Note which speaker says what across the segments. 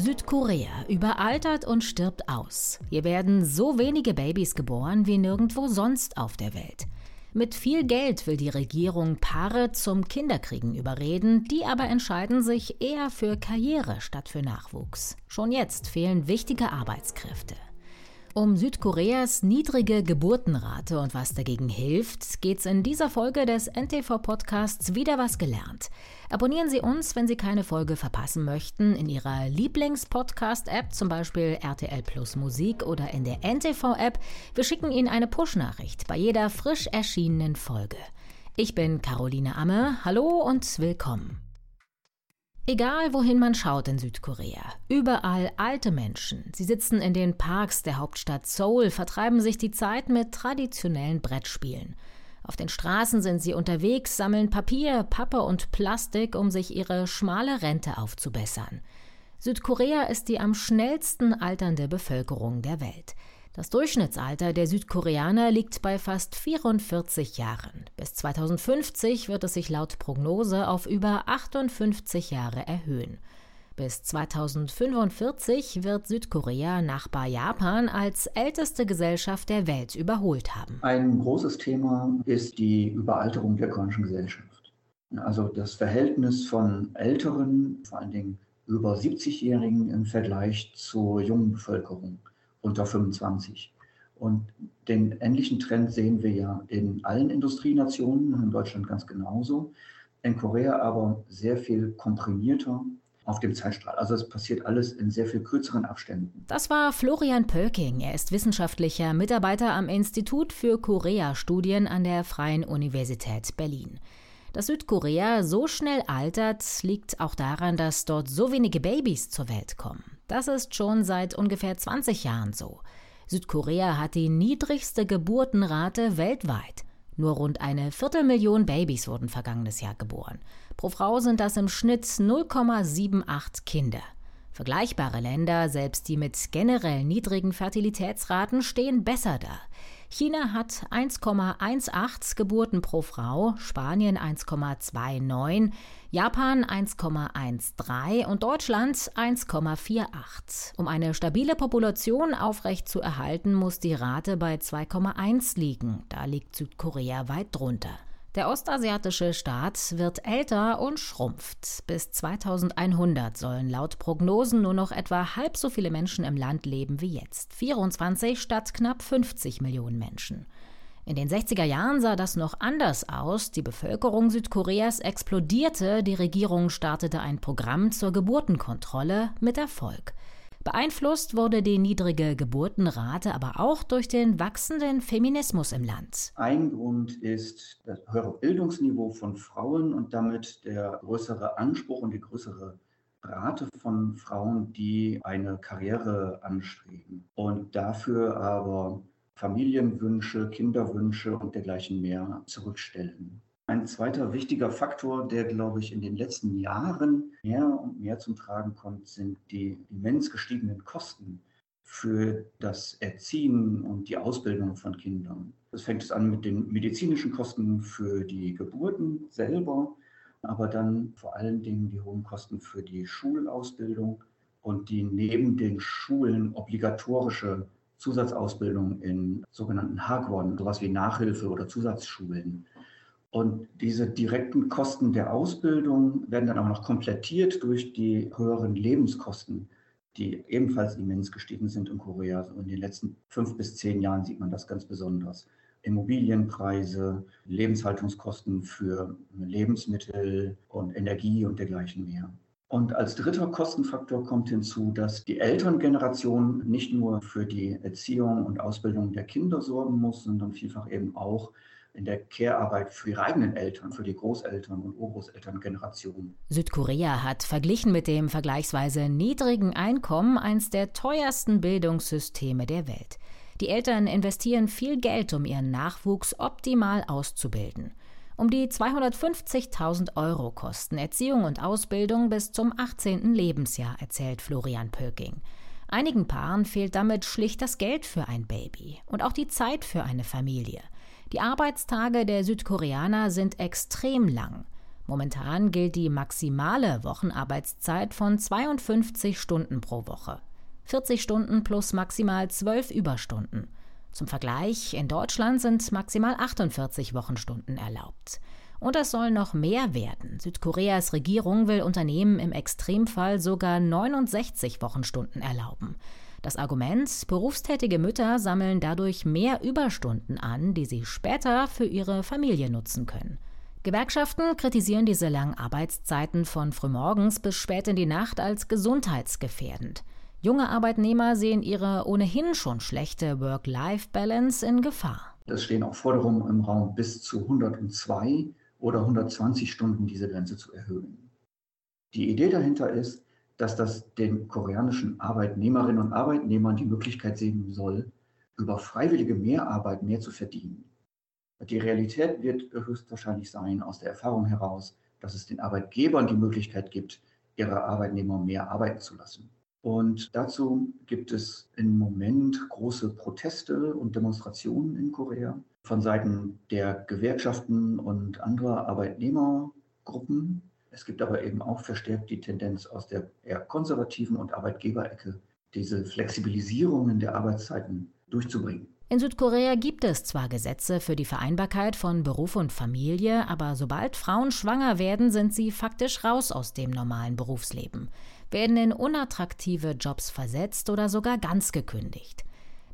Speaker 1: Südkorea überaltert und stirbt aus. Hier werden so wenige Babys geboren wie nirgendwo sonst auf der Welt. Mit viel Geld will die Regierung Paare zum Kinderkriegen überreden, die aber entscheiden sich eher für Karriere statt für Nachwuchs. Schon jetzt fehlen wichtige Arbeitskräfte. Um Südkoreas niedrige Geburtenrate und was dagegen hilft, geht's in dieser Folge des NTV-Podcasts wieder was gelernt. Abonnieren Sie uns, wenn Sie keine Folge verpassen möchten, in Ihrer Lieblings-Podcast-App, zum Beispiel RTL Plus Musik oder in der NTV-App. Wir schicken Ihnen eine Push-Nachricht bei jeder frisch erschienenen Folge. Ich bin Caroline Amme. Hallo und willkommen. Egal wohin man schaut in Südkorea, überall alte Menschen. Sie sitzen in den Parks der Hauptstadt Seoul, vertreiben sich die Zeit mit traditionellen Brettspielen. Auf den Straßen sind sie unterwegs, sammeln Papier, Pappe und Plastik, um sich ihre schmale Rente aufzubessern. Südkorea ist die am schnellsten alternde Bevölkerung der Welt. Das Durchschnittsalter der Südkoreaner liegt bei fast 44 Jahren. Bis 2050 wird es sich laut Prognose auf über 58 Jahre erhöhen. Bis 2045 wird Südkorea Nachbar Japan als älteste Gesellschaft der Welt überholt haben.
Speaker 2: Ein großes Thema ist die Überalterung der koreanischen Gesellschaft. Also das Verhältnis von älteren, vor allen Dingen über 70-Jährigen im Vergleich zur jungen Bevölkerung unter 25. Und den ähnlichen Trend sehen wir ja in allen Industrienationen, in Deutschland ganz genauso, in Korea aber sehr viel komprimierter auf dem Zeitstrahl. Also es passiert alles in sehr viel kürzeren Abständen.
Speaker 1: Das war Florian Pölking. Er ist wissenschaftlicher Mitarbeiter am Institut für Korea-Studien an der Freien Universität Berlin. Dass Südkorea so schnell altert, liegt auch daran, dass dort so wenige Babys zur Welt kommen. Das ist schon seit ungefähr 20 Jahren so. Südkorea hat die niedrigste Geburtenrate weltweit. Nur rund eine Viertelmillion Babys wurden vergangenes Jahr geboren. Pro Frau sind das im Schnitt 0,78 Kinder. Vergleichbare Länder, selbst die mit generell niedrigen Fertilitätsraten, stehen besser da. China hat 1,18 Geburten pro Frau, Spanien 1,29, Japan 1,13 und Deutschland 1,48. Um eine stabile Population aufrecht zu erhalten, muss die Rate bei 2,1 liegen. Da liegt Südkorea weit drunter. Der ostasiatische Staat wird älter und schrumpft. Bis 2100 sollen laut Prognosen nur noch etwa halb so viele Menschen im Land leben wie jetzt. 24 statt knapp 50 Millionen Menschen. In den 60er Jahren sah das noch anders aus. Die Bevölkerung Südkoreas explodierte, die Regierung startete ein Programm zur Geburtenkontrolle mit Erfolg. Beeinflusst wurde die niedrige Geburtenrate aber auch durch den wachsenden Feminismus im Land.
Speaker 2: Ein Grund ist das höhere Bildungsniveau von Frauen und damit der größere Anspruch und die größere Rate von Frauen, die eine Karriere anstreben und dafür aber Familienwünsche, Kinderwünsche und dergleichen mehr zurückstellen. Ein zweiter wichtiger Faktor, der, glaube ich, in den letzten Jahren mehr und mehr zum Tragen kommt, sind die immens gestiegenen Kosten für das Erziehen und die Ausbildung von Kindern. Das fängt es an mit den medizinischen Kosten für die Geburten selber, aber dann vor allen Dingen die hohen Kosten für die Schulausbildung und die neben den Schulen obligatorische Zusatzausbildung in sogenannten Hagwon, sowas wie Nachhilfe oder Zusatzschulen. Und diese direkten Kosten der Ausbildung werden dann auch noch komplettiert durch die höheren Lebenskosten, die ebenfalls immens gestiegen sind in Korea. Also in den letzten fünf bis zehn Jahren sieht man das ganz besonders. Immobilienpreise, Lebenshaltungskosten für Lebensmittel und Energie und dergleichen mehr. Und als dritter Kostenfaktor kommt hinzu, dass die Elterngeneration nicht nur für die Erziehung und Ausbildung der Kinder sorgen muss, sondern vielfach eben auch in der Care-Arbeit für ihre eigenen Eltern, für die Großeltern und Urgroßelterngeneration.
Speaker 1: Südkorea hat verglichen mit dem vergleichsweise niedrigen Einkommen eines der teuersten Bildungssysteme der Welt. Die Eltern investieren viel Geld, um ihren Nachwuchs optimal auszubilden. Um die 250.000 Euro kosten Erziehung und Ausbildung bis zum 18. Lebensjahr, erzählt Florian Pöking. Einigen Paaren fehlt damit schlicht das Geld für ein Baby und auch die Zeit für eine Familie. Die Arbeitstage der Südkoreaner sind extrem lang. Momentan gilt die maximale Wochenarbeitszeit von 52 Stunden pro Woche. 40 Stunden plus maximal 12 Überstunden. Zum Vergleich, in Deutschland sind maximal 48 Wochenstunden erlaubt. Und es soll noch mehr werden. Südkoreas Regierung will Unternehmen im Extremfall sogar 69 Wochenstunden erlauben. Das Argument, berufstätige Mütter sammeln dadurch mehr Überstunden an, die sie später für ihre Familie nutzen können. Gewerkschaften kritisieren diese langen Arbeitszeiten von frühmorgens bis spät in die Nacht als gesundheitsgefährdend. Junge Arbeitnehmer sehen ihre ohnehin schon schlechte Work-Life-Balance in Gefahr.
Speaker 2: Es stehen auch Forderungen im Raum, bis zu 102 oder 120 Stunden diese Grenze zu erhöhen. Die Idee dahinter ist, dass das den koreanischen Arbeitnehmerinnen und Arbeitnehmern die Möglichkeit sehen soll, über freiwillige Mehrarbeit mehr zu verdienen. Die Realität wird höchstwahrscheinlich sein, aus der Erfahrung heraus, dass es den Arbeitgebern die Möglichkeit gibt, ihre Arbeitnehmer mehr arbeiten zu lassen. Und dazu gibt es im Moment große Proteste und Demonstrationen in Korea von Seiten der Gewerkschaften und anderer Arbeitnehmergruppen. Es gibt aber eben auch verstärkt die Tendenz aus der eher konservativen und Arbeitgeberecke, diese Flexibilisierungen der Arbeitszeiten durchzubringen.
Speaker 1: In Südkorea gibt es zwar Gesetze für die Vereinbarkeit von Beruf und Familie, aber sobald Frauen schwanger werden, sind sie faktisch raus aus dem normalen Berufsleben werden in unattraktive Jobs versetzt oder sogar ganz gekündigt.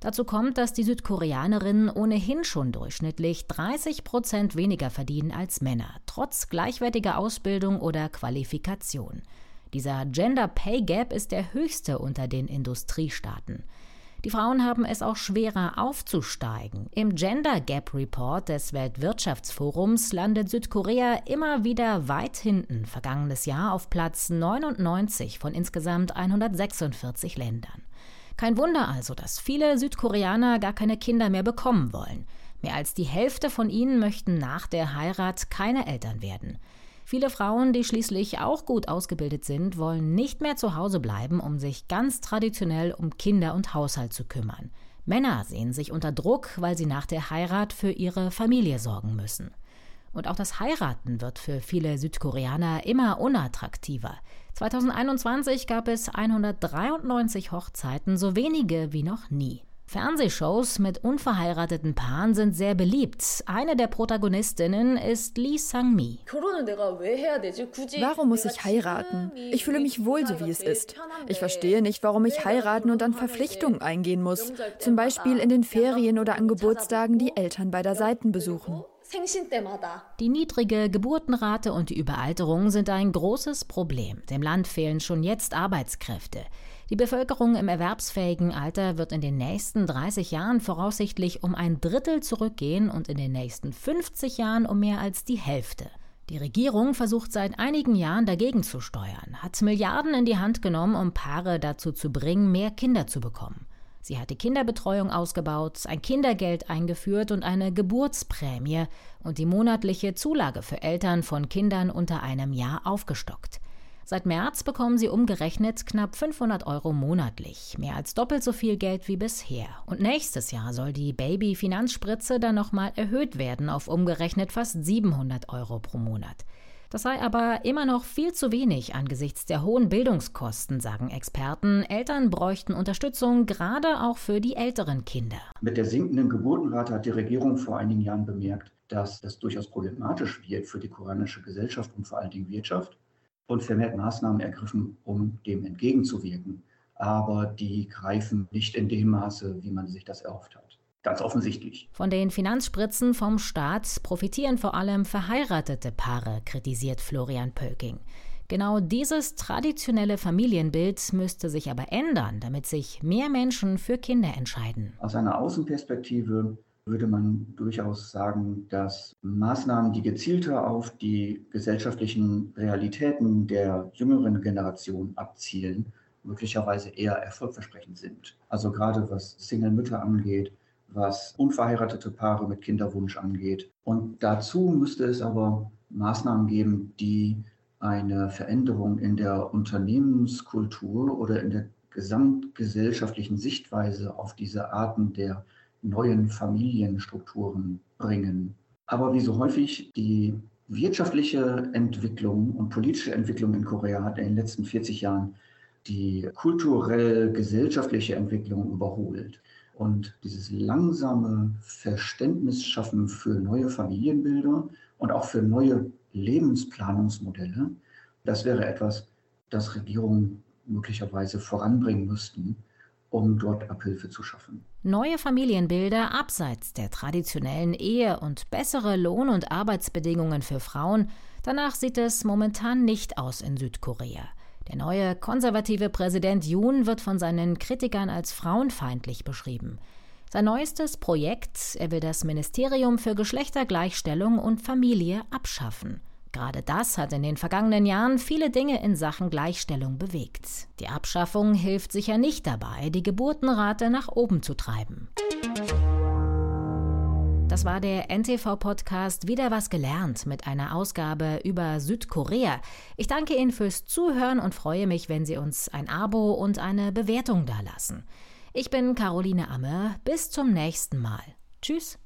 Speaker 1: Dazu kommt, dass die Südkoreanerinnen ohnehin schon durchschnittlich 30 Prozent weniger verdienen als Männer, trotz gleichwertiger Ausbildung oder Qualifikation. Dieser Gender Pay Gap ist der höchste unter den Industriestaaten. Die Frauen haben es auch schwerer aufzusteigen. Im Gender Gap Report des Weltwirtschaftsforums landet Südkorea immer wieder weit hinten, vergangenes Jahr auf Platz 99 von insgesamt 146 Ländern. Kein Wunder also, dass viele Südkoreaner gar keine Kinder mehr bekommen wollen. Mehr als die Hälfte von ihnen möchten nach der Heirat keine Eltern werden. Viele Frauen, die schließlich auch gut ausgebildet sind, wollen nicht mehr zu Hause bleiben, um sich ganz traditionell um Kinder und Haushalt zu kümmern. Männer sehen sich unter Druck, weil sie nach der Heirat für ihre Familie sorgen müssen. Und auch das Heiraten wird für viele Südkoreaner immer unattraktiver. 2021 gab es 193 Hochzeiten, so wenige wie noch nie. Fernsehshows mit unverheirateten Paaren sind sehr beliebt. Eine der Protagonistinnen ist Lee Sang-mi.
Speaker 3: Warum muss ich heiraten? Ich fühle mich wohl, so wie es ist. Ich verstehe nicht, warum ich heiraten und an Verpflichtungen eingehen muss. Zum Beispiel in den Ferien oder an Geburtstagen die Eltern beider Seiten besuchen.
Speaker 1: Die niedrige Geburtenrate und die Überalterung sind ein großes Problem. Dem Land fehlen schon jetzt Arbeitskräfte. Die Bevölkerung im erwerbsfähigen Alter wird in den nächsten 30 Jahren voraussichtlich um ein Drittel zurückgehen und in den nächsten 50 Jahren um mehr als die Hälfte. Die Regierung versucht seit einigen Jahren dagegen zu steuern, hat Milliarden in die Hand genommen, um Paare dazu zu bringen, mehr Kinder zu bekommen. Sie hat die Kinderbetreuung ausgebaut, ein Kindergeld eingeführt und eine Geburtsprämie und die monatliche Zulage für Eltern von Kindern unter einem Jahr aufgestockt. Seit März bekommen sie umgerechnet knapp 500 Euro monatlich, mehr als doppelt so viel Geld wie bisher. Und nächstes Jahr soll die Baby-Finanzspritze dann nochmal erhöht werden auf umgerechnet fast 700 Euro pro Monat. Das sei aber immer noch viel zu wenig angesichts der hohen Bildungskosten, sagen Experten. Eltern bräuchten Unterstützung, gerade auch für die älteren Kinder.
Speaker 2: Mit der sinkenden Geburtenrate hat die Regierung vor einigen Jahren bemerkt, dass das durchaus problematisch wird für die koreanische Gesellschaft und vor allen Dingen Wirtschaft und vermehrt Maßnahmen ergriffen, um dem entgegenzuwirken. Aber die greifen nicht in dem Maße, wie man sich das erhofft hat. Ganz offensichtlich.
Speaker 1: Von den Finanzspritzen vom Staat profitieren vor allem verheiratete Paare, kritisiert Florian Pölking. Genau dieses traditionelle Familienbild müsste sich aber ändern, damit sich mehr Menschen für Kinder entscheiden.
Speaker 2: Aus einer Außenperspektive würde man durchaus sagen, dass Maßnahmen, die gezielter auf die gesellschaftlichen Realitäten der jüngeren Generation abzielen, möglicherweise eher erfolgversprechend sind. Also gerade was Single-Mütter angeht, was unverheiratete Paare mit Kinderwunsch angeht. Und dazu müsste es aber Maßnahmen geben, die eine Veränderung in der Unternehmenskultur oder in der gesamtgesellschaftlichen Sichtweise auf diese Arten der neuen Familienstrukturen bringen. Aber wie so häufig, die wirtschaftliche Entwicklung und politische Entwicklung in Korea hat in den letzten 40 Jahren die kulturell-gesellschaftliche Entwicklung überholt. Und dieses langsame Verständnis schaffen für neue Familienbilder und auch für neue Lebensplanungsmodelle, das wäre etwas, das Regierungen möglicherweise voranbringen müssten, um dort Abhilfe zu schaffen.
Speaker 1: Neue Familienbilder abseits der traditionellen Ehe und bessere Lohn- und Arbeitsbedingungen für Frauen, danach sieht es momentan nicht aus in Südkorea. Der neue konservative Präsident Yoon wird von seinen Kritikern als frauenfeindlich beschrieben. Sein neuestes Projekt, er will das Ministerium für Geschlechtergleichstellung und Familie abschaffen. Gerade das hat in den vergangenen Jahren viele Dinge in Sachen Gleichstellung bewegt. Die Abschaffung hilft sicher nicht dabei, die Geburtenrate nach oben zu treiben. Das war der NTV-Podcast Wieder was gelernt mit einer Ausgabe über Südkorea. Ich danke Ihnen fürs Zuhören und freue mich, wenn Sie uns ein Abo und eine Bewertung dalassen. Ich bin Caroline Amme. Bis zum nächsten Mal. Tschüss.